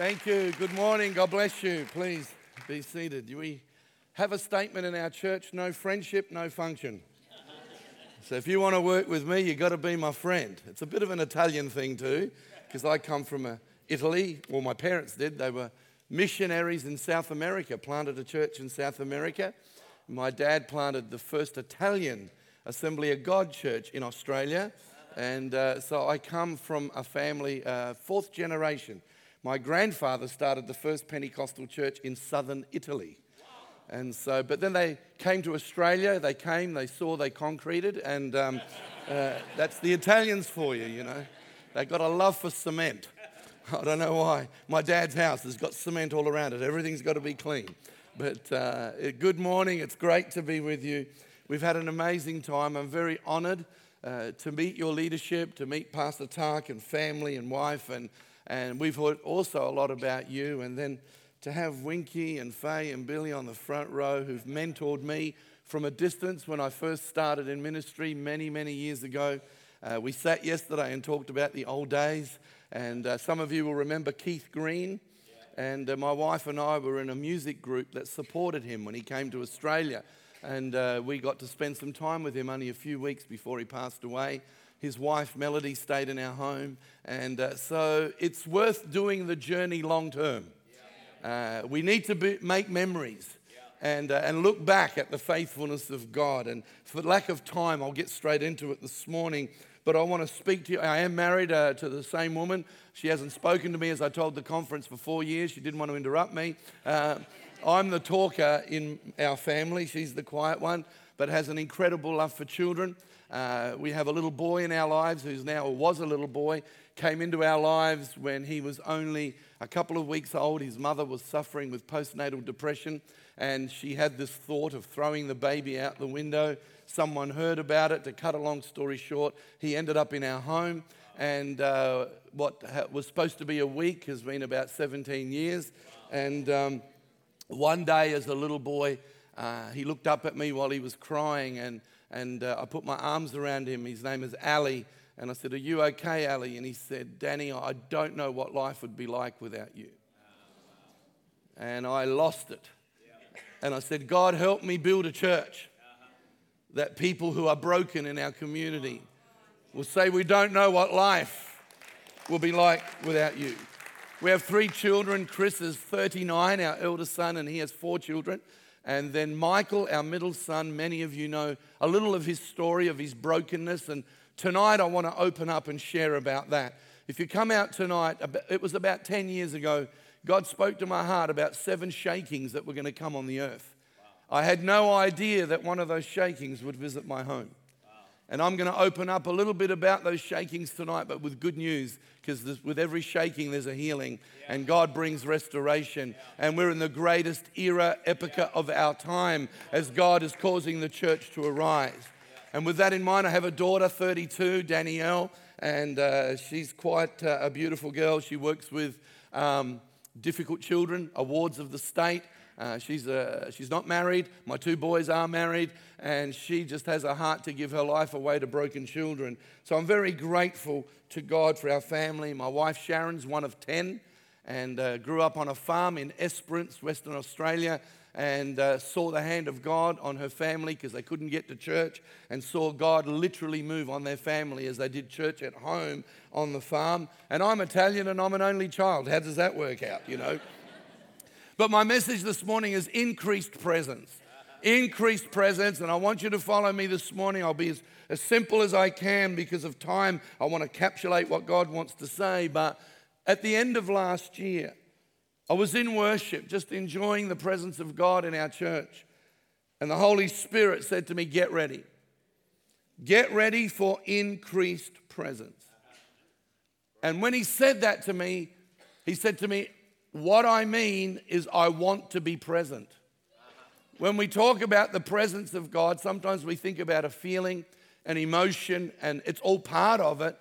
Thank you. Good morning. God bless you. Please be seated. We have a statement in our church no friendship, no function. So if you want to work with me, you've got to be my friend. It's a bit of an Italian thing too, because I come from uh, Italy. Well, my parents did. They were missionaries in South America, planted a church in South America. My dad planted the first Italian Assembly of God church in Australia. And uh, so I come from a family, uh, fourth generation. My grandfather started the first Pentecostal church in southern Italy. And so, but then they came to Australia. They came, they saw, they concreted, and um, uh, that's the Italians for you, you know. they've got a love for cement. I don't know why. My dad's house has got cement all around it. Everything's got to be clean. But uh, good morning. It's great to be with you. We've had an amazing time. I'm very honored uh, to meet your leadership, to meet Pastor Tark and family and wife, and, and we've heard also a lot about you. And then to have Winky and Faye and Billy on the front row who've mentored me from a distance when I first started in ministry many, many years ago. Uh, we sat yesterday and talked about the old days, and uh, some of you will remember Keith Green. And uh, my wife and I were in a music group that supported him when he came to Australia. And uh, we got to spend some time with him only a few weeks before he passed away. His wife, Melody, stayed in our home. And uh, so it's worth doing the journey long term. Uh, we need to be, make memories and, uh, and look back at the faithfulness of God. And for lack of time, I'll get straight into it this morning. But I want to speak to you. I am married uh, to the same woman. She hasn't spoken to me, as I told the conference, for four years. She didn't want to interrupt me. Uh, I'm the talker in our family. She's the quiet one, but has an incredible love for children. Uh, we have a little boy in our lives who's now or was a little boy, came into our lives when he was only a couple of weeks old. His mother was suffering with postnatal depression, and she had this thought of throwing the baby out the window. Someone heard about it. To cut a long story short, he ended up in our home, and uh, what was supposed to be a week has been about 17 years. And um, one day, as a little boy, uh, he looked up at me while he was crying, and, and uh, I put my arms around him. His name is Ali. And I said, Are you okay, Ali? And he said, Danny, I don't know what life would be like without you. And I lost it. And I said, God, help me build a church that people who are broken in our community will say, We don't know what life will be like without you. We have three children. Chris is 39, our eldest son, and he has four children. And then Michael, our middle son, many of you know a little of his story, of his brokenness. And tonight I want to open up and share about that. If you come out tonight, it was about 10 years ago, God spoke to my heart about seven shakings that were going to come on the earth. Wow. I had no idea that one of those shakings would visit my home. And I'm going to open up a little bit about those shakings tonight, but with good news, because with every shaking, there's a healing, yeah. and God brings restoration. Yeah. And we're in the greatest era, epica yeah. of our time, as God is causing the church to arise. And with that in mind, I have a daughter, 32, Danielle, and uh, she's quite uh, a beautiful girl. She works with um, difficult children, awards of the state. Uh, she's, uh, she's not married. My two boys are married, and she just has a heart to give her life away to broken children. So I'm very grateful to God for our family. My wife Sharon's one of 10 and uh, grew up on a farm in Esperance, Western Australia, and uh, saw the hand of God on her family because they couldn't get to church, and saw God literally move on their family as they did church at home on the farm. And I'm Italian and I'm an only child. How does that work out, you know? But my message this morning is increased presence. Increased presence, and I want you to follow me this morning. I'll be as, as simple as I can because of time. I want to encapsulate what God wants to say. But at the end of last year, I was in worship, just enjoying the presence of God in our church. And the Holy Spirit said to me, Get ready. Get ready for increased presence. And when He said that to me, He said to me, what I mean is, I want to be present. When we talk about the presence of God, sometimes we think about a feeling, an emotion, and it's all part of it.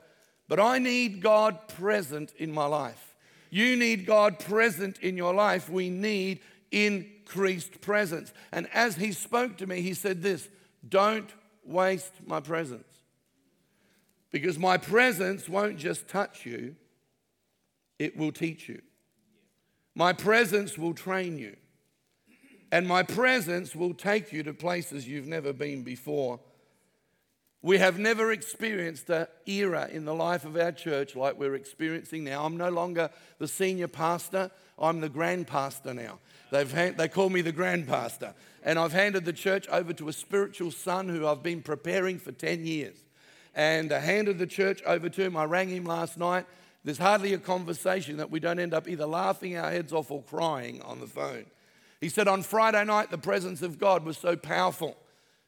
But I need God present in my life. You need God present in your life. We need increased presence. And as He spoke to me, He said this Don't waste my presence. Because my presence won't just touch you, it will teach you. My presence will train you, and my presence will take you to places you've never been before. We have never experienced an era in the life of our church like we're experiencing now. I'm no longer the senior pastor, I'm the grand pastor now. They've hand, they call me the grand pastor. And I've handed the church over to a spiritual son who I've been preparing for 10 years. And I handed the church over to him. I rang him last night. There's hardly a conversation that we don't end up either laughing our heads off or crying on the phone. He said on Friday night, the presence of God was so powerful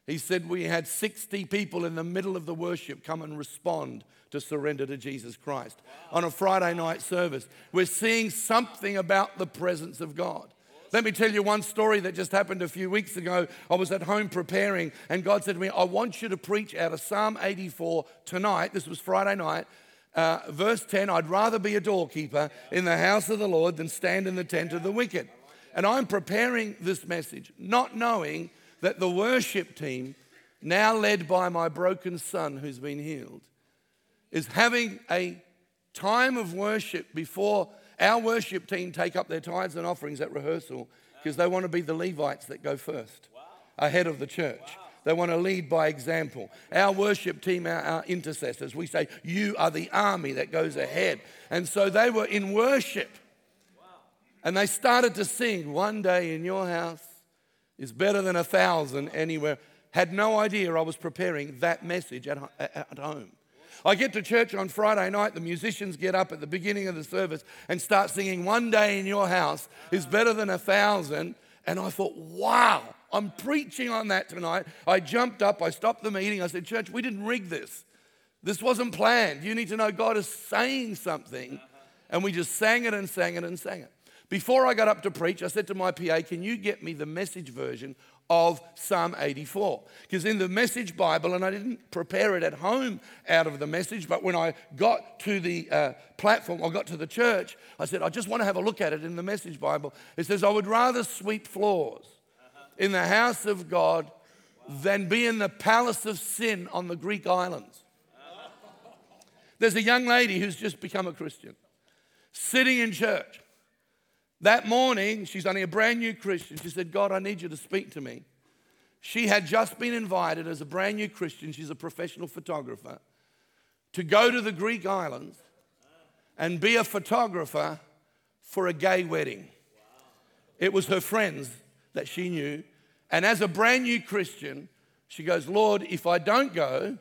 he said we had 60 people in the middle of the worship come and respond to surrender to Jesus Christ on a Friday night service. We're seeing something about the presence of God. Let me tell you one story that just happened a few weeks ago. I was at home preparing, and God said to me, I want you to preach out of Psalm 84 tonight. This was Friday night. Uh, verse 10 I'd rather be a doorkeeper in the house of the Lord than stand in the tent of the wicked. And I'm preparing this message, not knowing that the worship team, now led by my broken son who's been healed, is having a time of worship before our worship team take up their tithes and offerings at rehearsal because they want to be the Levites that go first ahead of the church. They want to lead by example. Our worship team, our, our, intercessors, we say, You are the army that goes ahead. And so they were in worship. And they started to sing, One day in your house, is better than a thousand anywhere. Had no idea I was preparing that message at, at home. I get to church on Friday night, the musicians get up at the beginning of the service and start singing, One Day in Your House is better than a thousand. And I thought, wow, I'm preaching on that tonight. I jumped up, I stopped the meeting, I said, Church, we didn't rig this. This wasn't planned. You need to know God is saying something. And we just sang it and sang it and sang it. Before I got up to preach, I said to my PA, Can you get me the message version of Psalm 84? Because in the message Bible, and I didn't prepare it at home out of the message, but when I got to the uh, platform, I got to the church, I said, I just want to have a look at it in the message Bible. It says, I would rather sweep floors in the house of God than be in the palace of sin on the Greek islands. There's a young lady who's just become a Christian sitting in church that morning, she's only a brand new Christian. She said, God, I need you to speak to me. She had just been invited as a brand new Christian, she's a professional photographer, to go to the Greek islands and be a photographer for a gay wedding. It was her friends that she knew. And as a brand new Christian, she goes, Lord, if I don't go,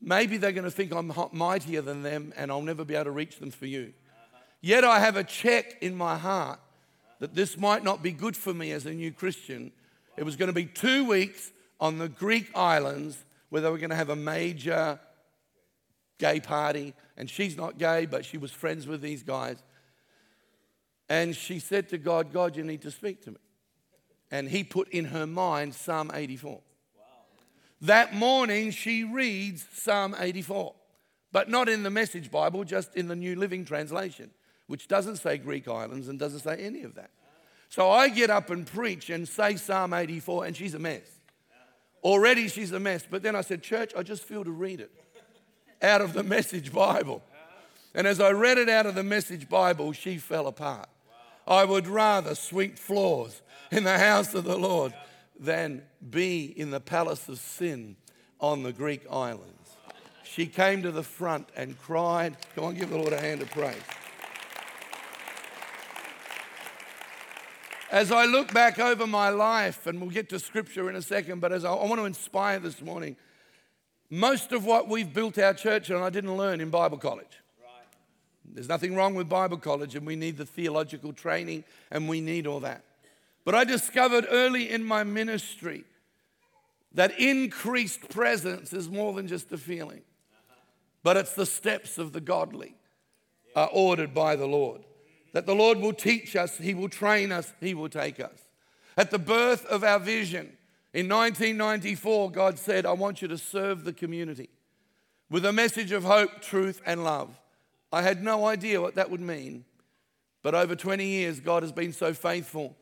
maybe they're going to think I'm mightier than them and I'll never be able to reach them for you. Yet I have a check in my heart that this might not be good for me as a new Christian. It was going to be two weeks on the Greek islands where they were going to have a major gay party. And she's not gay, but she was friends with these guys. And she said to God, God, you need to speak to me. And he put in her mind Psalm 84. Wow. That morning, she reads Psalm 84, but not in the Message Bible, just in the New Living Translation which doesn't say Greek islands and doesn't say any of that. So I get up and preach and say Psalm 84, and she's a mess. Already she's a mess. But then I said, Church, I just feel to read it out of the Message Bible. And as I read it out of the Message Bible, she fell apart. I would rather sweep floors in the house of the Lord than be in the palace of sin on the Greek islands. She came to the front and cried. Come on, give the Lord a hand of praise. As I look back over my life, and we'll get to scripture in a second, but as I, I want to inspire this morning, most of what we've built our church on, I didn't learn in Bible college. There's nothing wrong with Bible college, and we need the theological training, and we need all that. But I discovered early in my ministry that increased presence is more than just a feeling, but it's the steps of the godly are ordered by the Lord that the Lord will teach us, He will train us, He will take us. At the birth of our vision in 1994, God said, I want you to serve the community with a message of hope, truth, and love. I had no idea what that would mean, but over 20 years, God has been so faithful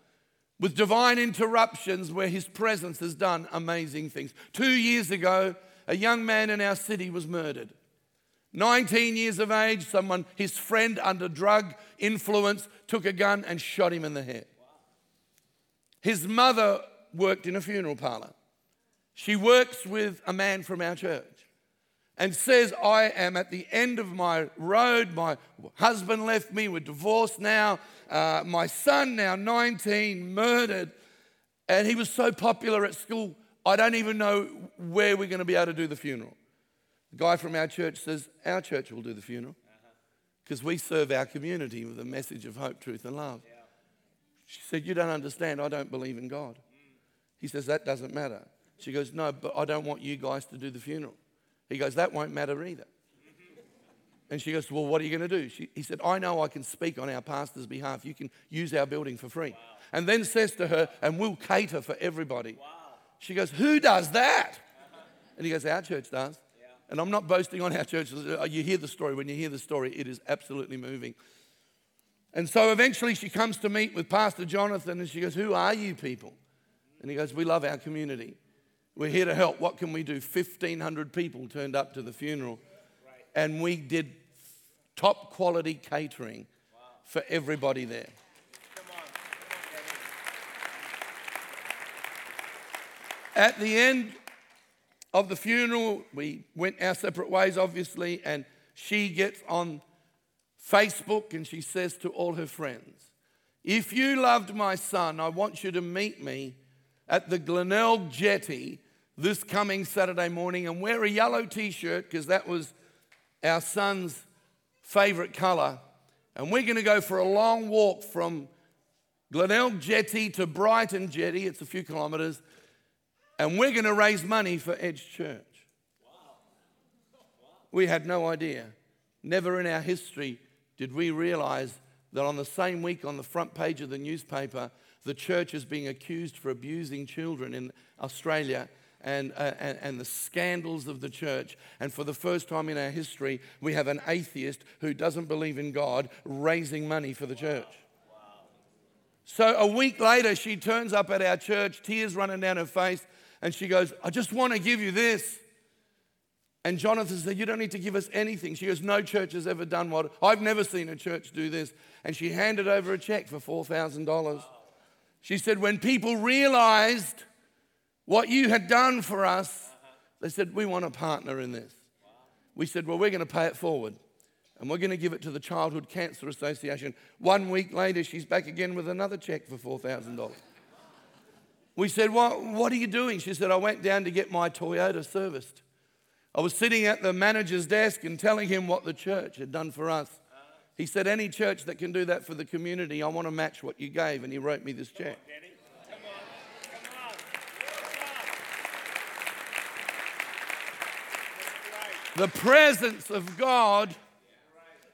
with divine interruptions where His presence has done amazing things. Two years ago, a young man in our city was murdered. 19 years of age, someone, his friend under drug influence, took a gun and shot him in the head. His mother worked in a funeral parlor. She works with a man from our church and says, I am at the end of my road. My husband left me. We're divorced now. Uh, my son, now 19, murdered. And he was so popular at school, I don't even know where we're going to be able to do the funeral. The guy from our church says, Our church will do the funeral because we serve our community with a message of hope, truth, and love. She said, You don't understand. I don't believe in God. He says, That doesn't matter. She goes, No, but I don't want you guys to do the funeral. He goes, That won't matter either. And she goes, Well, what are you going to do? She, he said, I know I can speak on our pastor's behalf. You can use our building for free. Wow. And then says to her, And we'll cater for everybody. Wow. She goes, Who does that? And he goes, Our church does. And I'm not boasting on our church. You hear the story. When you hear the story, it is absolutely moving. And so eventually she comes to meet with Pastor Jonathan and she goes, Who are you people? And he goes, We love our community. We're here to help. What can we do? 1,500 people turned up to the funeral. And we did top quality catering for everybody there. At the end of the funeral, we went our separate ways, obviously, and she gets on Facebook and she says to all her friends, If you loved my son, I want you to meet me at the Glenelg Jetty this coming Saturday morning and wear a yellow t shirt because that was our son's favorite color. And we're going to go for a long walk from Glenelg Jetty to Brighton Jetty. It's a few kilometers and we're going to raise money for Edge Church. We had no idea. Never in our history did we realize that on the same week, on the front page of the newspaper, the church is being accused for abusing children in Australia and, uh, and, and, the scandals of the church. And for the first time in our history, we have an atheist who doesn't believe in God raising money for the church. So a week later, she turns up at our church, tears running down her face, and she goes, I just want to give you this. And Jonathan said, You don't need to give us anything. She goes, No church has ever done what I've never seen a church do this. And she handed over a check for $4,000. She said, When people realized what you had done for us, they said, We want a partner in this. We said, Well, we're going to pay it forward and we're going to give it to the Childhood Cancer Association. One week later, she's back again with another check for $4,000. We said, what, what are you doing? She said, I went down to get my Toyota serviced. I was sitting at the manager's desk and telling him what the church had done for us. He said, Any church that can do that for the community, I want to match what you gave. And he wrote me this check. The presence of God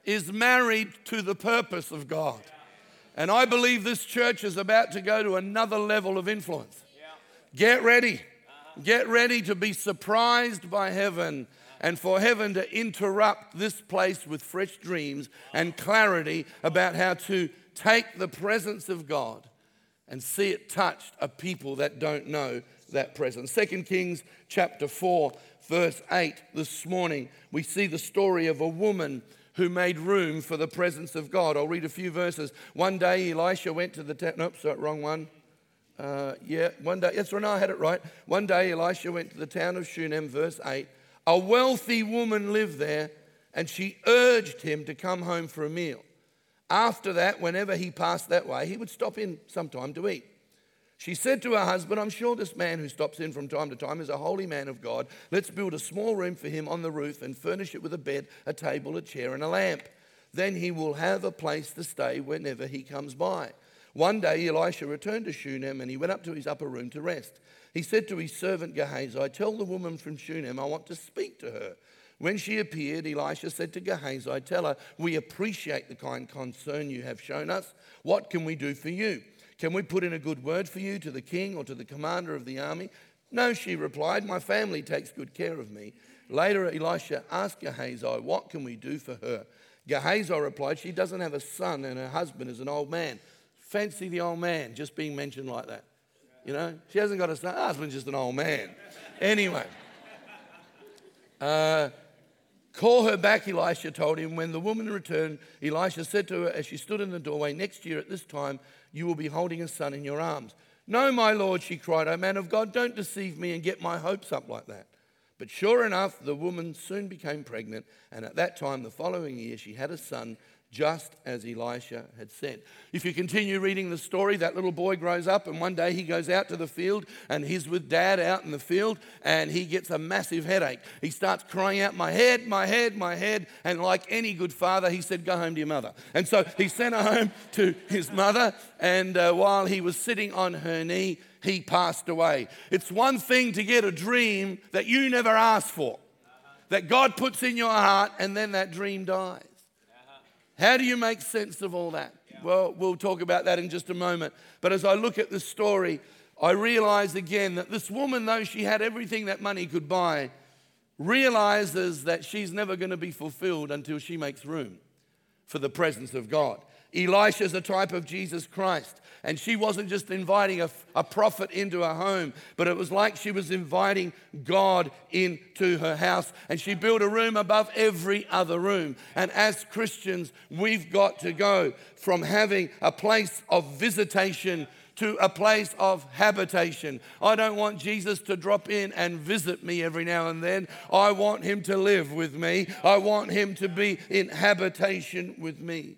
is married to the purpose of God. And I believe this church is about to go to another level of influence. Get ready. Get ready to be surprised by heaven and for heaven to interrupt this place with fresh dreams and clarity about how to take the presence of God and see it touched a people that don't know that presence. Second Kings chapter 4 verse 8 this morning we see the story of a woman who made room for the presence of God. I'll read a few verses. One day Elisha went to the. Nope, sorry, wrong one. Uh, yeah, one day. Yes, no, I had it right. One day Elisha went to the town of Shunem, verse 8. A wealthy woman lived there, and she urged him to come home for a meal. After that, whenever he passed that way, he would stop in sometime to eat. She said to her husband, I'm sure this man who stops in from time to time is a holy man of God. Let's build a small room for him on the roof and furnish it with a bed, a table, a chair, and a lamp. Then he will have a place to stay whenever he comes by. One day Elisha returned to Shunem and he went up to his upper room to rest. He said to his servant Gehazi, Tell the woman from Shunem I want to speak to her. When she appeared, Elisha said to Gehazi, Tell her, we appreciate the kind concern you have shown us. What can we do for you? Can we put in a good word for you to the king or to the commander of the army? No, she replied, My family takes good care of me. Later, Elisha asked Gehazi, What can we do for her? Gehazi replied, She doesn't have a son, and her husband is an old man. Fancy the old man just being mentioned like that. You know, she hasn't got a son, husband's just an old man. Anyway, uh, Call her back, Elisha told him. When the woman returned, Elisha said to her as she stood in the doorway, Next year at this time, you will be holding a son in your arms. No, my lord, she cried, O man of God, don't deceive me and get my hopes up like that. But sure enough, the woman soon became pregnant, and at that time, the following year, she had a son just as Elisha had said. If you continue reading the story, that little boy grows up, and one day he goes out to the field and he's with dad out in the field, and he gets a massive headache. He starts crying out, My head, my head, my head. And like any good father, he said, Go home to your mother. And so he sent her home to his mother, and uh, while he was sitting on her knee, he passed away. It's one thing to get a dream that you never asked for, that God puts in your heart, and then that dream dies. How do you make sense of all that? Well, we'll talk about that in just a moment. But as I look at the story, I realize again that this woman, though she had everything that money could buy, realizes that she's never going to be fulfilled until she makes room for the presence of God. Elisha is a type of Jesus Christ. And she wasn't just inviting a, a, prophet into her home, but it was like she was inviting God into her house. And she built a room above every other room. And as Christians, we've got to go from having a place of visitation to a place of habitation. I don't want Jesus to drop in and visit me every now and then. I want him to live with me. I want him to be in habitation with me.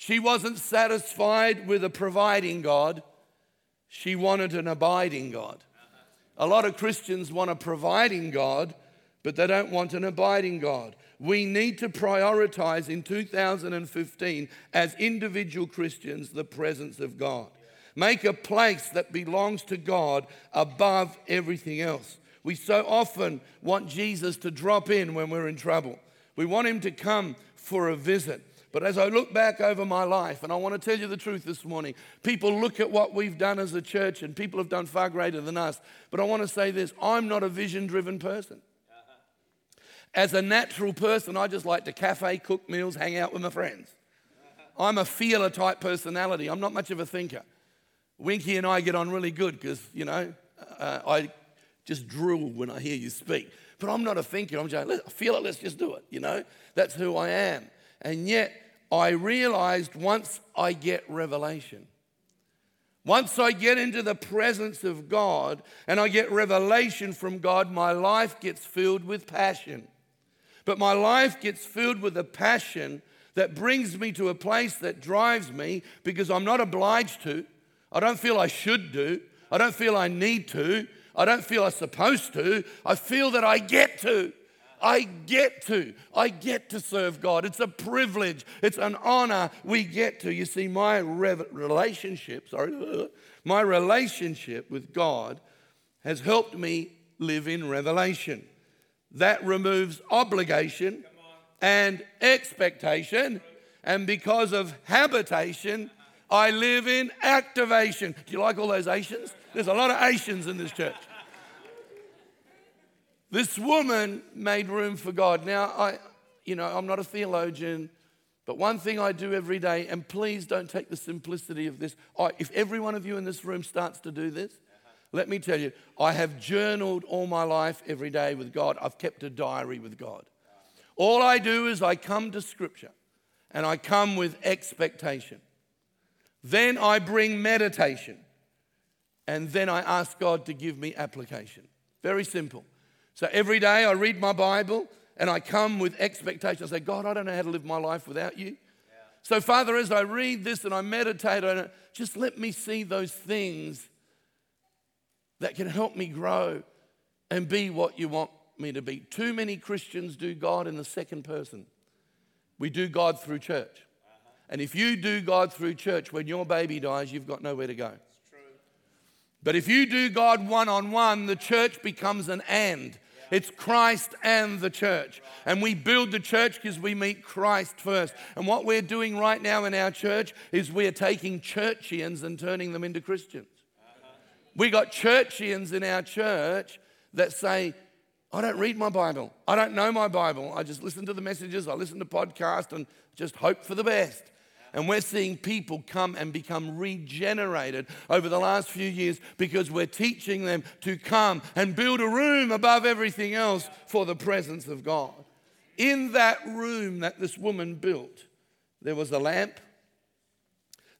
She wasn't satisfied with a providing God, she wanted an abiding God. A lot of Christians want a providing God, but they don't want an abiding God. We need to prioritize in 2015 as individual Christians the presence of God. Make a place that belongs to God above everything else. We so often want Jesus to drop in when we're in trouble. We want him to come for a visit. But as I look back over my life, and I want to tell you the truth this morning, people look at what we've done as a church, and people have done far greater than us. But I want to say this I'm not a vision driven person. As a natural person, I just like to cafe, cook meals, hang out with my friends. I'm a feeler type personality. I'm not much of a thinker. Winky and I get on really good because, you know, uh, I just drool when I hear you speak. But I'm not a thinker. I'm just, I feel it, let's just do it, you know. That's who I am. And yet, I realized once I get revelation, once I get into the presence of God and I get revelation from God, my life gets filled with passion. But my life gets filled with a passion that brings me to a place that drives me because I'm not obliged to. I don't feel I should do. I don't feel I need to. I don't feel I'm supposed to. I feel that I get to. I get to. I get to serve God. It's a privilege. It's an honor we get to. You see, my relationship, sorry, my relationship with God has helped me live in revelation. That removes obligation and expectation. And because of habitation, I live in activation. Do you like all those Asians? There's a lot of Asians in this church. This woman made room for God. Now, I, you know, I'm not a theologian, but one thing I do every day, and please don't take the simplicity of this. I, if every one of you in this room starts to do this, let me tell you, I have journaled all my life every day with God. I've kept a diary with God. All I do is I come to Scripture and I come with expectation. Then I bring meditation. And then I ask God to give me application. Very simple. So every day I read my Bible and I come with expectation. I say, God, I don't know how to live my life without you. Yeah. So, Father, as I read this and I meditate on it, just let me see those things that can help me grow and be what you want me to be. Too many Christians do God in the second person. We do God through church. Uh-huh. And if you do God through church, when your baby dies, you've got nowhere to go. But if you do God one on one, the church becomes an and. It's Christ and the church. And we build the church because we meet Christ first. And what we're doing right now in our church is we're taking churchians and turning them into Christians. We got churchians in our church that say, I don't read my Bible. I don't know my Bible. I just listen to the messages, I listen to podcasts and just hope for the best. And we're seeing people come and become regenerated over the last few years because we're teaching them to come and build a room above everything else for the presence of God. in that room that this woman built, there was a lamp,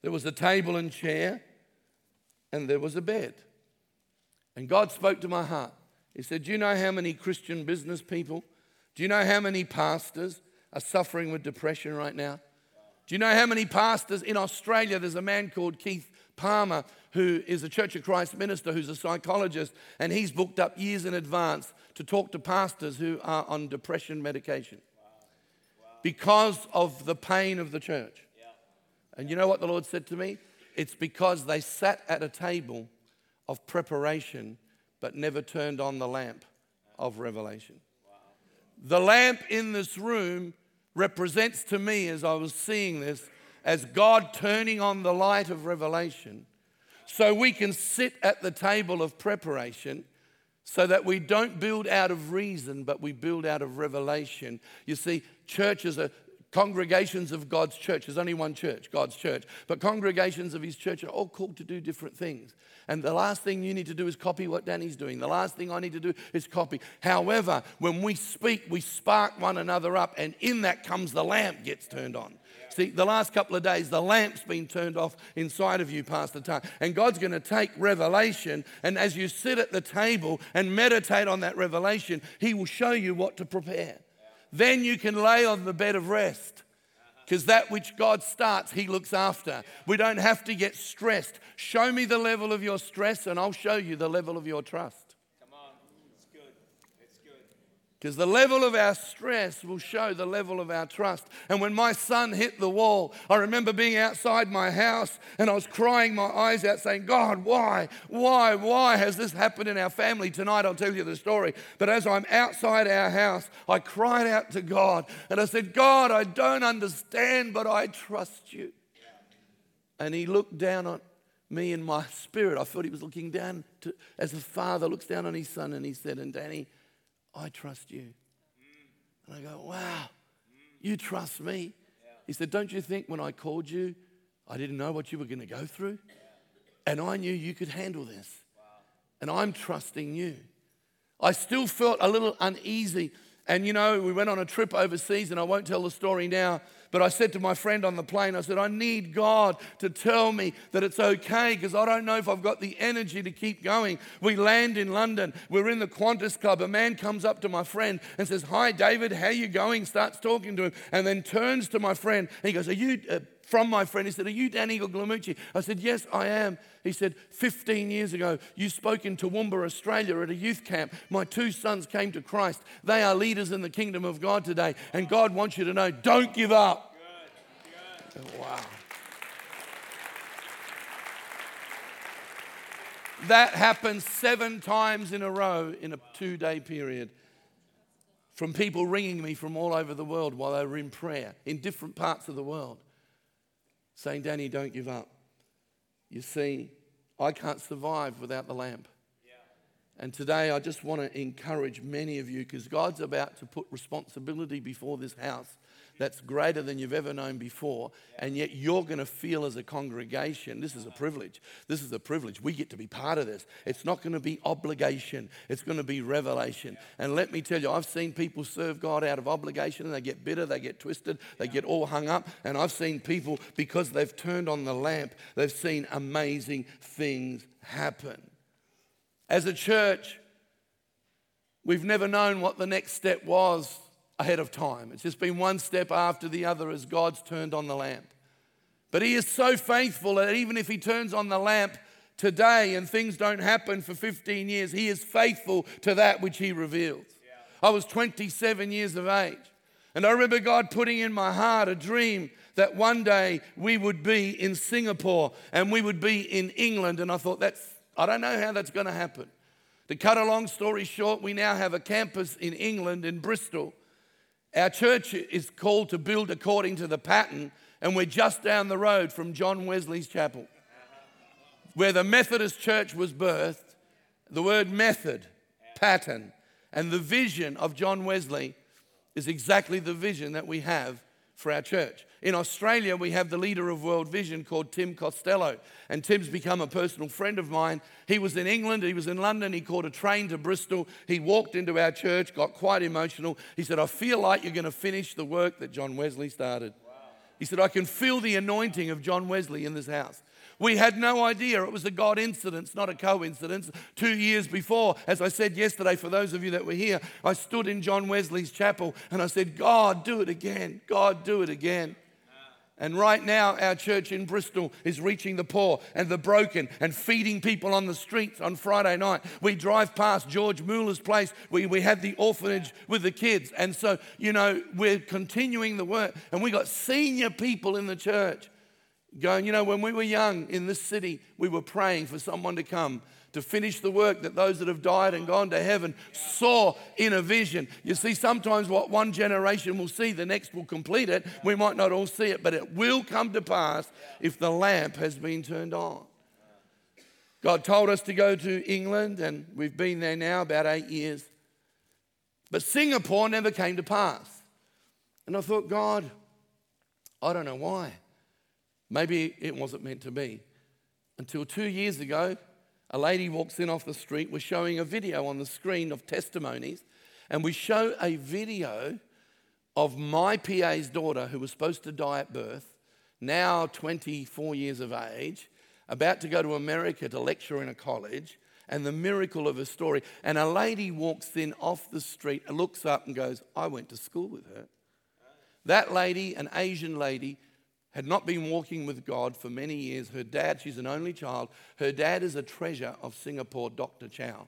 there was a table and chair, and there was a bed. And God spoke to my heart. He said, Do you know how many Christian business people, do you know how many pastors are suffering with depression right now? Do you know how many pastors in Australia? There's a man called Keith Palmer who is a Church of Christ minister who's a psychologist, and he's booked up years in advance to talk to pastors who are on depression medication because of the pain of the church. And you know what the Lord said to me? It's because they sat at a table of preparation but never turned on the lamp of revelation. The lamp in this room represents to me, as I was seeing this, as God turning on the light of revelation so we can sit at the table of preparation so that we don't build out of reason, but we build out of revelation. You see, churches are congregations of God's church. There's only one church, God's church. But congregations of His church are all called to do different things. And the last thing you need to do is copy what Danny's doing. The last thing I need to do is copy. However, when we speak, we spark one another up, and in that comes the lamp gets turned on. See, the last couple of days, the lamp's been turned off inside of you, Pastor Tar. And God's going to take revelation, and as you sit at the table and meditate on that revelation, He will show you what to prepare. Then you can lay on the bed of rest because that which God starts, He looks after. We don't have to get stressed. Show me the level of your stress, and I'll show you the level of your trust. Because the level of our stress will show the level of our trust. And when my son hit the wall, I remember being outside my house and I was crying my eyes out, saying, God, why, why, why has this happened in our family? Tonight I'll tell you the story. But as I'm outside our house, I cried out to God and I said, God, I don't understand, but I trust you. And he looked down on me in my spirit. I thought he was looking down to, as a father looks down on his son and he said, And Danny, I trust you. And I go, wow, you trust me? He said, Don't you think when I called you, I didn't know what you were going to go through? And I knew you could handle this. And I'm trusting you. I still felt a little uneasy. And you know, we went on a trip overseas, and I won't tell the story now, but I said to my friend on the plane, I said, I need God to tell me that it's okay because I don't know if I've got the energy to keep going. We land in London. We're in the Qantas Club. A man comes up to my friend and says, Hi, David, how you going? Starts talking to him and then turns to my friend and he goes, Are you uh, from my friend? He said, Are you Danny Guglielmucci? I said, Yes, I am. He said, 15 years ago, you spoke in Toowoomba, Australia at a youth camp. My two sons came to Christ. They are leaders in the kingdom of God today. And God wants you to know don't give up. Good, good. Wow. That happened seven times in a row in a two day period from people ringing me from all over the world while they were in prayer in different parts of the world saying, Danny, don't give up. You see, I can't survive without the lamp. And today I just want to encourage many of you because God's about to put responsibility before this house that's greater than you've ever known before. And yet you're going to feel as a congregation, this is a privilege. This is a privilege. We get to be part of this. It's not going to be obligation, it's going to be revelation. And let me tell you, I've seen people serve God out of obligation and they get bitter, they get twisted, they get all hung up. And I've seen people, because they've turned on the lamp, they've seen amazing things happen. As a church, we've never known what the next step was ahead of time. It's just been one step after the other as God's turned on the lamp. But He is so faithful that even if He turns on the lamp today and things don't happen for 15 years, He is faithful to that which He reveals. Yeah. I was 27 years of age. And I remember God putting in my heart a dream that one day we would be in Singapore and we would be in England. And I thought, that's, I don't know how that's going to happen. To cut a long story short, we now have a campus in England, in Bristol. Our church is called to build according to the pattern, and we're just down the road from John Wesley's chapel, where the Methodist church was birthed. The word method, pattern, and the vision of John Wesley is exactly the vision that we have for our church. In Australia, we have the leader of World Vision called Tim Costello, and Tim's become a personal friend of mine. He was in England, he was in London, he caught a train to Bristol. He walked into our church, got quite emotional. He said, I feel like you're going to finish the work that John Wesley started. He said, I can feel the anointing of John Wesley in this house. We had no idea. It was a God incident, not a coincidence. Two years before, as I said yesterday, for those of you that were here, I stood in John Wesley's chapel and I said, God, do it again. God, do it again. And right now, our church in Bristol is reaching the poor and the broken and feeding people on the streets on Friday night. We drive past George Mueller's place. We, we have the orphanage with the kids. And so, you know, we're continuing the work. And we got senior people in the church going, you know, when we were young in this city, we were praying for someone to come to finish the work that those that have died and gone to heaven saw in a vision. You see, sometimes what one generation will see, the next will complete it. We might not all see it, but it will come to pass if the lamp has been turned on. God told us to go to England, and we've been there now about eight years. But Singapore never came to pass. And I thought, God, I don't know why. Maybe it wasn't meant to be. Until two years ago, a lady walks in off the street. We're showing a video on the screen of testimonies, and we show a video of my PA's daughter who was supposed to die at birth, now 24 years of age, about to go to America to lecture in a college, and the miracle of her story. And a lady walks in off the street, looks up, and goes, I went to school with her. That lady, an Asian lady, had not been walking with God for many years. Her dad, she's an only child, her dad is a treasure of Singapore, Dr. Chow.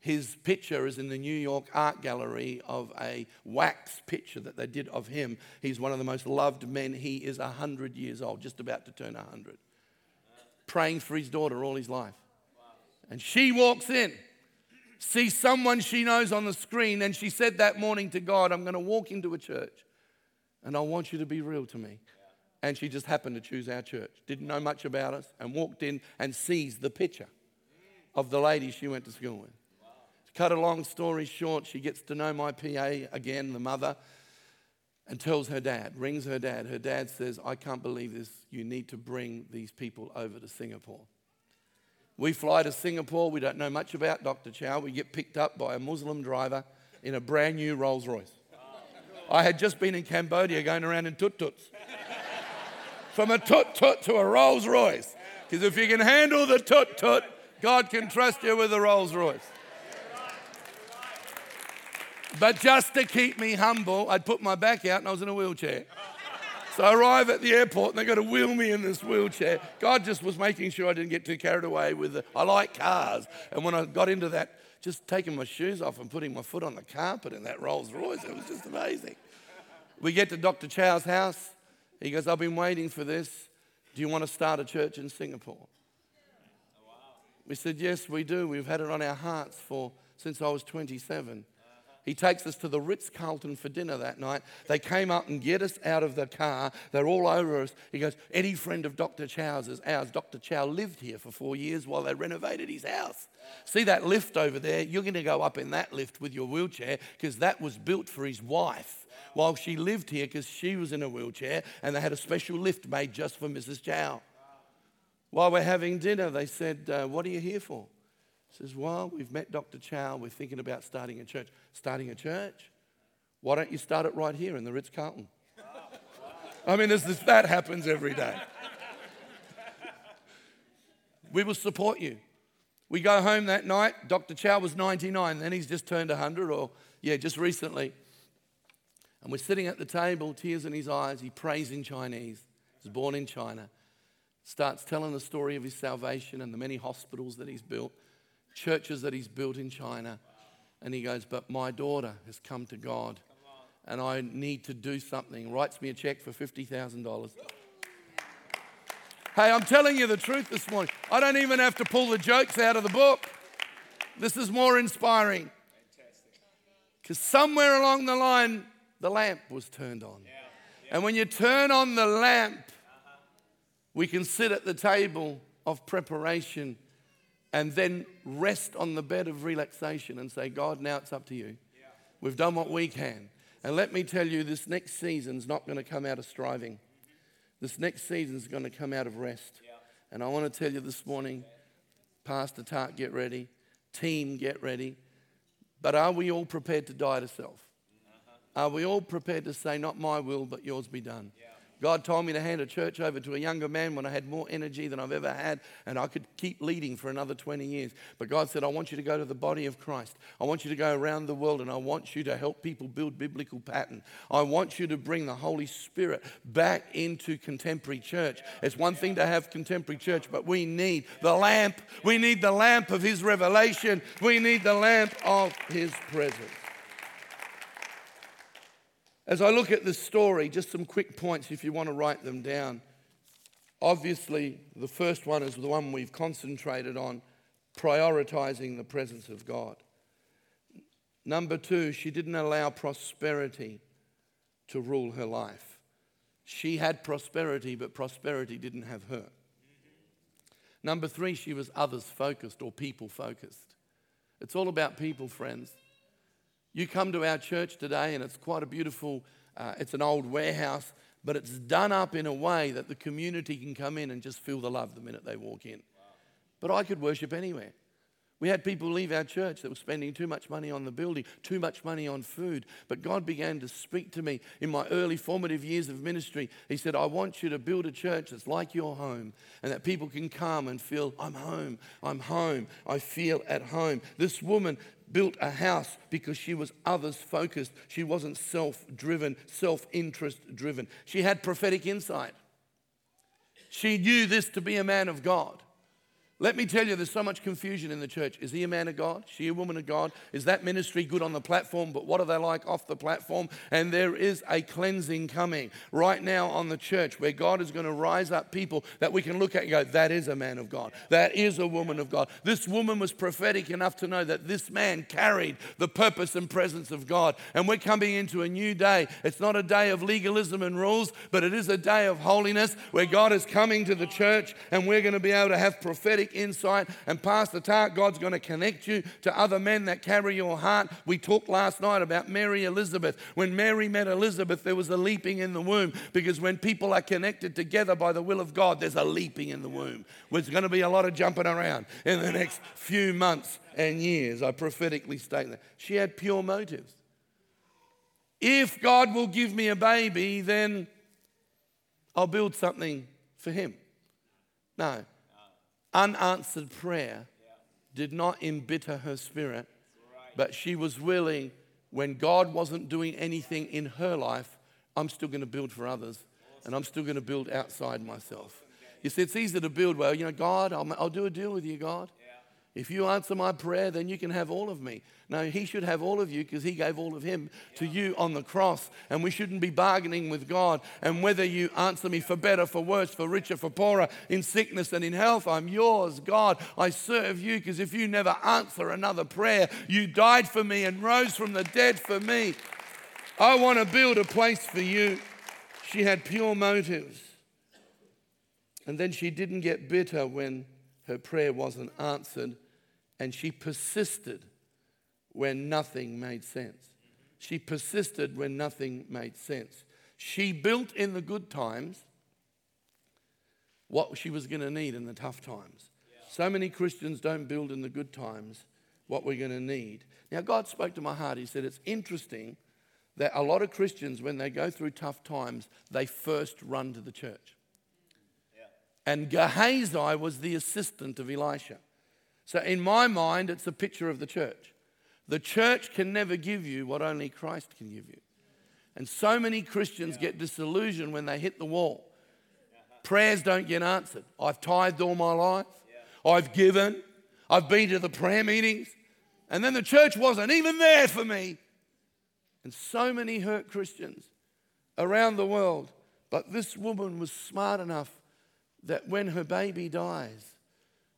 His picture is in the New York Art Gallery of a wax picture that they did of him. He's one of the most loved men. He is 100 years old, just about to turn 100. Praying for his daughter all his life. And she walks in, sees someone she knows on the screen, and she said that morning to God, I'm going to walk into a church and I want you to be real to me and she just happened to choose our church. Didn't know much about us and walked in and sees the picture of the lady she went to school with. To cut a long story short, she gets to know my PA again, the mother, and tells her dad, rings her dad. Her dad says, I can't believe this. You need to bring these people over to Singapore. We fly to Singapore. We don't know much about Dr. Chow. We get picked up by a Muslim driver in a brand new Rolls Royce. I had just been in Cambodia going around in tuk tuks from a tuk tuk to a Rolls Royce. Because if you can handle the tuk tuk, God can trust you with a Rolls Royce. But just to keep me humble, I'd put my back out and I was in a wheelchair. So I arrive at the airport and they got to wheel me in this wheelchair. God just was making sure I didn't get too carried away with it. I like cars. And when I got into that, just taking my shoes off and putting my foot on the carpet in that Rolls Royce, it was just amazing. We get to Dr. Chow's house. He goes, I've been waiting for this. Do you want to start a church in Singapore? We said, Yes, we do. We've had it on our hearts for since I was 27. He takes us to the Ritz Carlton for dinner that night. They came up and get us out of the car. They're all over us. He goes, Any friend of Dr. Chow's is ours. Dr. Chow lived here for four years while they renovated his house. See that lift over there? You're going to go up in that lift with your wheelchair because that was built for his wife while she lived here because she was in a wheelchair and they had a special lift made just for Mrs. Chow. While we're having dinner, they said, uh, What are you here for? Says, Well, we've met Dr. Chow. We're thinking about starting a church. Starting a church? Why don't you start it right here in the Ritz Carlton? I mean, this, that happens every day. We will support you. We go home that night. Dr. Chow was 99, then he's just turned 100, or yeah, just recently. And we're sitting at the table, tears in his eyes. He prays in Chinese. He's born in China. Starts telling the story of his salvation and the many hospitals that he's built, churches that he's built in China. And he goes, But my daughter has come to God and I need to do something. Writes me a check for $50,000. Hey, I'm telling you the truth this morning. I don't even have to pull the jokes out of the book. This is more inspiring. Because somewhere along the line, the lamp was turned on. And when you turn on the lamp, we can sit at the table of preparation and then rest on the bed of relaxation and say, God, now it's up to you. We've done what we can. And let me tell you, this next season's not going to come out of striving. This next season's going to come out of rest. And I want to tell you this morning, Pastor Tart, get ready. Team, get ready. But are we all prepared to die to self? Are we all prepared to say, Not my will, but yours be done? God told me to hand a church over to a younger man when I had more energy than I've ever had, and I could keep leading for another 20 years. But God said, I want you to go to the body of Christ. I want you to go around the world, and I want you to help people build biblical pattern. I want you to bring the Holy Spirit back into contemporary church. It's one thing to have contemporary church, but we need the lamp. We need the lamp of His revelation. We need the lamp of His presence. As I look at this story, just some quick points if you want to write them down. Obviously, the first one is the one we've concentrated on prioritizing the presence of God. Number two, she didn't allow prosperity to rule her life. She had prosperity, but prosperity didn't have her. Number three, she was others focused or people focused. It's all about people, friends. You come to our church today, and it's quite a beautiful, uh, it's an old warehouse, but it's done up in a way that the community can come in and just feel the love the minute they walk in. Wow. But I could worship anywhere. We had people leave our church that were spending too much money on the building, too much money on food. But God began to speak to me in my early formative years of ministry. He said, I want you to build a church that's like your home and that people can come and feel, I'm home, I'm home, I feel at home. This woman built a house because she was others focused. She wasn't self driven, self interest driven. She had prophetic insight. She knew this to be a man of God. Let me tell you, there's so much confusion in the church. Is he a man of God? Is she a woman of God? Is that ministry good on the platform? But what are they like off the platform? And there is a cleansing coming right now on the church where God is going to rise up people that we can look at and go, that is a man of God. That is a woman of God. This woman was prophetic enough to know that this man carried the purpose and presence of God. And we're coming into a new day. It's not a day of legalism and rules, but it is a day of holiness where God is coming to the church and we're going to be able to have prophetic insight. And Pastor Tart, God's going to connect you to other men that carry your heart. We talked last night about Mary Elizabeth. When Mary met Elizabeth, there was a leaping in the womb because when people are connected together by the will of God, there's a leaping in the womb. There's going to be a lot of jumping around in the next few months and years. I prophetically state that. She had pure motives. If God will give me a baby, then I'll build something for him. No, unanswered prayer did not embitter her spirit, but she was willing, when God wasn't doing anything in her life, I'm still going to build for others and I'm still going to build outside myself. You see, it's easy to build well. You know, God, I'll, I'll do a deal with you, God. If you answer my prayer, then you can have all of me. No, he should have all of you because he gave all of him to you on the cross. And we shouldn't be bargaining with God. And whether you answer me for better, for worse, for richer, for poorer, in sickness and in health, I'm yours, God. I serve you because if you never answer another prayer, you died for me and rose from the dead for me. I want to build a place for you. She had pure motives. And then she didn't get bitter when her prayer wasn't answered and she persisted when nothing made sense. She persisted when nothing made sense. She built in the good times what she was going to need in the tough times. So many Christians don't build in the good times what we're going to need. Now, God spoke to my heart. He said, It's interesting that a lot of Christians, when they go through tough times, they first run to the church. Yeah. And Gehazi was the assistant of Elisha. So, in my mind, it's a picture of the church. The church can never give you what only Christ can give you. And so many Christians get disillusioned when they hit the wall. Prayers don't get answered. I've tithed all my life, I've given, I've been to the prayer meetings, and then the church wasn't even there for me. And so many hurt Christians around the world. But this woman was smart enough that when her baby dies,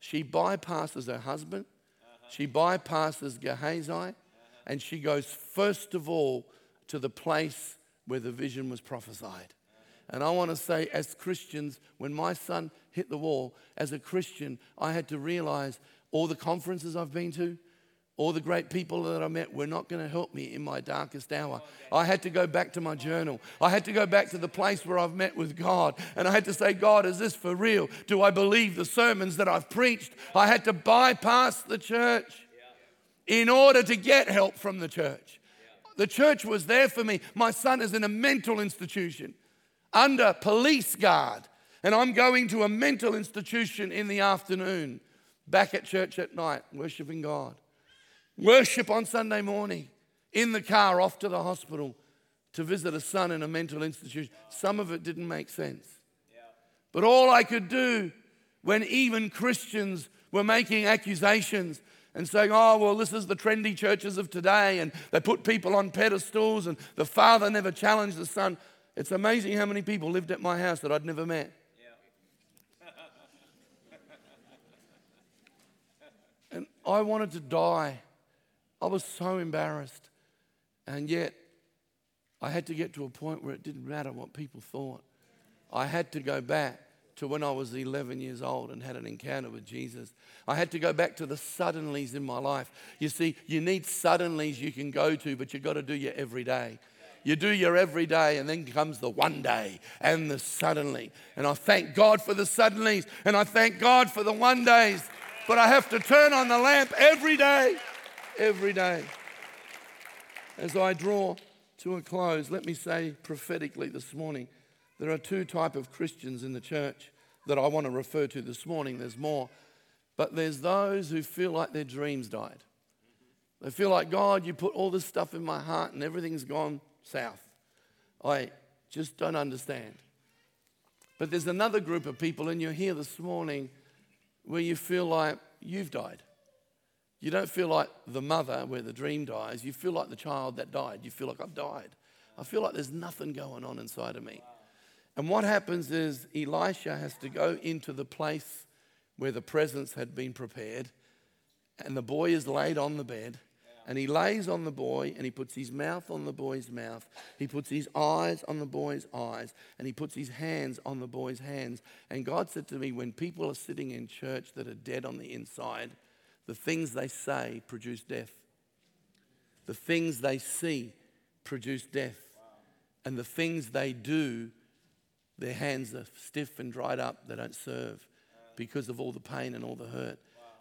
she bypasses her husband, uh-huh. she bypasses Gehazi, uh-huh. and she goes first of all to the place where the vision was prophesied. And I want to say, as Christians, when my son hit the wall, as a Christian, I had to realize all the conferences I've been to, all the great people that I met were not going to help me in my darkest hour. I had to go back to my journal. I had to go back to the place where I've met with God. And I had to say, God, is this for real? Do I believe the sermons that I've preached? I had to bypass the church in order to get help from the church. The church was there for me. My son is in a mental institution under police guard. And I'm going to a mental institution in the afternoon, back at church at night, worshiping God. Worship on Sunday morning, in the car off to the hospital to visit a son in a mental institution. Some of it didn't make sense. But all I could do when even Christians were making accusations and saying, oh, well, this is the trendy churches of today, and they put people on pedestals, and the father never challenged the son. It's amazing how many people lived at my house that I'd never met. and I wanted to die. I was so embarrassed. And yet, I had to get to a point where it didn't matter what people thought. I had to go back to when I was 11 years old and had an encounter with Jesus. I had to go back to the suddenlies in my life. You see, you need suddenlies you can go to, but you've got to do your everyday. You do your everyday, and then comes the one day and the suddenly. And I thank God for the suddenlies, and I thank God for the one days. But I have to turn on the lamp every day, every day. As I draw to a close, let me say prophetically this morning there are two type of Christians in the church that I want to refer to this morning. There's more. But there's those who feel like their dreams died. They feel like, God, you put all this stuff in my heart and everything's gone south. I just don't understand. But there's another group of people, and you're here this morning where you feel like you've died. You don't feel like the mother where the dream dies. You feel like the child that died. You feel like I've died. I feel like there's nothing going on inside of me. And what happens is Elisha has to go into the place where the presence had been prepared, and the boy is laid on the bed. And he lays on the boy and he puts his mouth on the boy's mouth. He puts his eyes on the boy's eyes and he puts his hands on the boy's hands. And God said to me, when people are sitting in church that are dead on the inside, the things they say produce death. The things they see produce death. And the things they do their hands are stiff and dried up. They don't serve because of all the pain and all the hurt.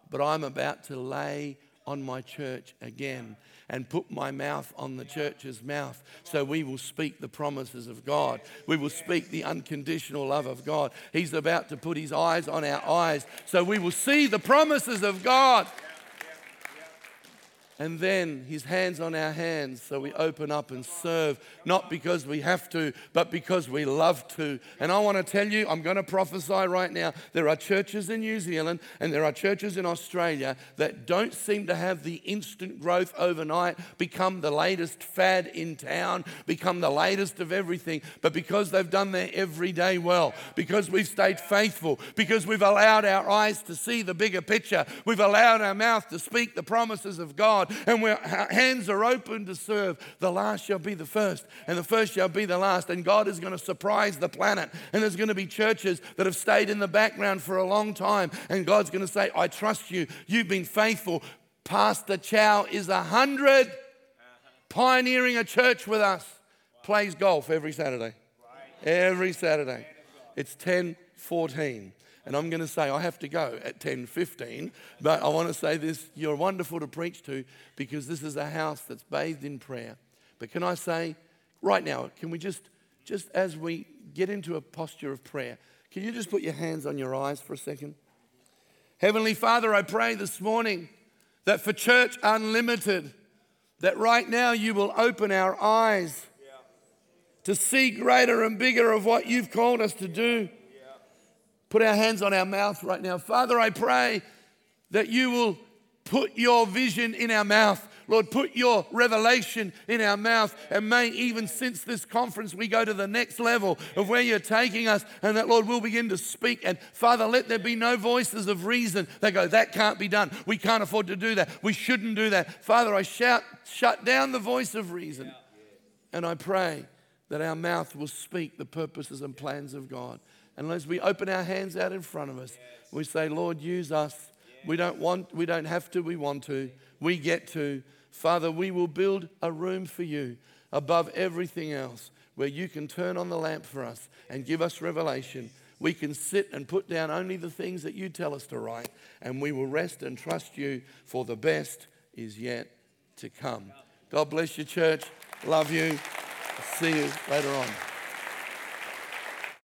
But I'm about to lay on my church again and put my mouth on the church's mouth so we will speak the promises of God. We will speak the unconditional love of God. He's about to put his eyes on our eyes so we will see the promises of God and then his hands on our hands so we open up and serve, not because we have to, but because we love to. And I want to tell you, I'm going to prophesy right now. There are churches in New Zealand and there are churches in Australia that don't seem to have the instant growth overnight, become the latest fad in town, become the latest of everything, but because they've done their everyday well, because we've stayed faithful, because we've allowed our eyes to see the bigger picture, we've allowed our mouth to speak the promises of God. God, and our hands are open to serve, the last shall be the first, and the first shall be the last. And God is going to surprise the planet. And there's going to be churches that have stayed in the background for a long time, and God's going to say, I trust you. You've been faithful. Pastor Chow is a hundred, pioneering a church with us. Plays golf every Saturday. Every Saturday. It's 10 14. And I'm going to say I have to go at 10:15, but I want to say this, you're wonderful to preach to because this is a house that's bathed in prayer. But can I say right now, can we just just as we get into a posture of prayer, can you just put your hands on your eyes for a second? Heavenly Father, I pray this morning that for Church Unlimited, that right now you will open our eyes to see greater and bigger of what you've called us to do put our hands on our mouth right now. Father, I pray that you will put your vision in our mouth. Lord, put your revelation in our mouth. And may even since this conference, we go to the next level of where you're taking us. And that, Lord, we'll begin to speak. And Father, let there be no voices of reason that go, that can't be done. We can't afford to do that. We shouldn't do that. Father, I shout, shut down the voice of reason. And I pray that our mouth will speak the purposes and plans of God. And as we open our hands out in front of us, we say, Lord, use us. We don't want, we don't have to, we want to. We get to. Father, we will build a room for you above everything else where you can turn on the lamp for us and give us revelation. We can sit and put down only the things that you tell us to write, and we will rest and trust you, for the best is yet to come. God bless you, church. Love you. See you later on.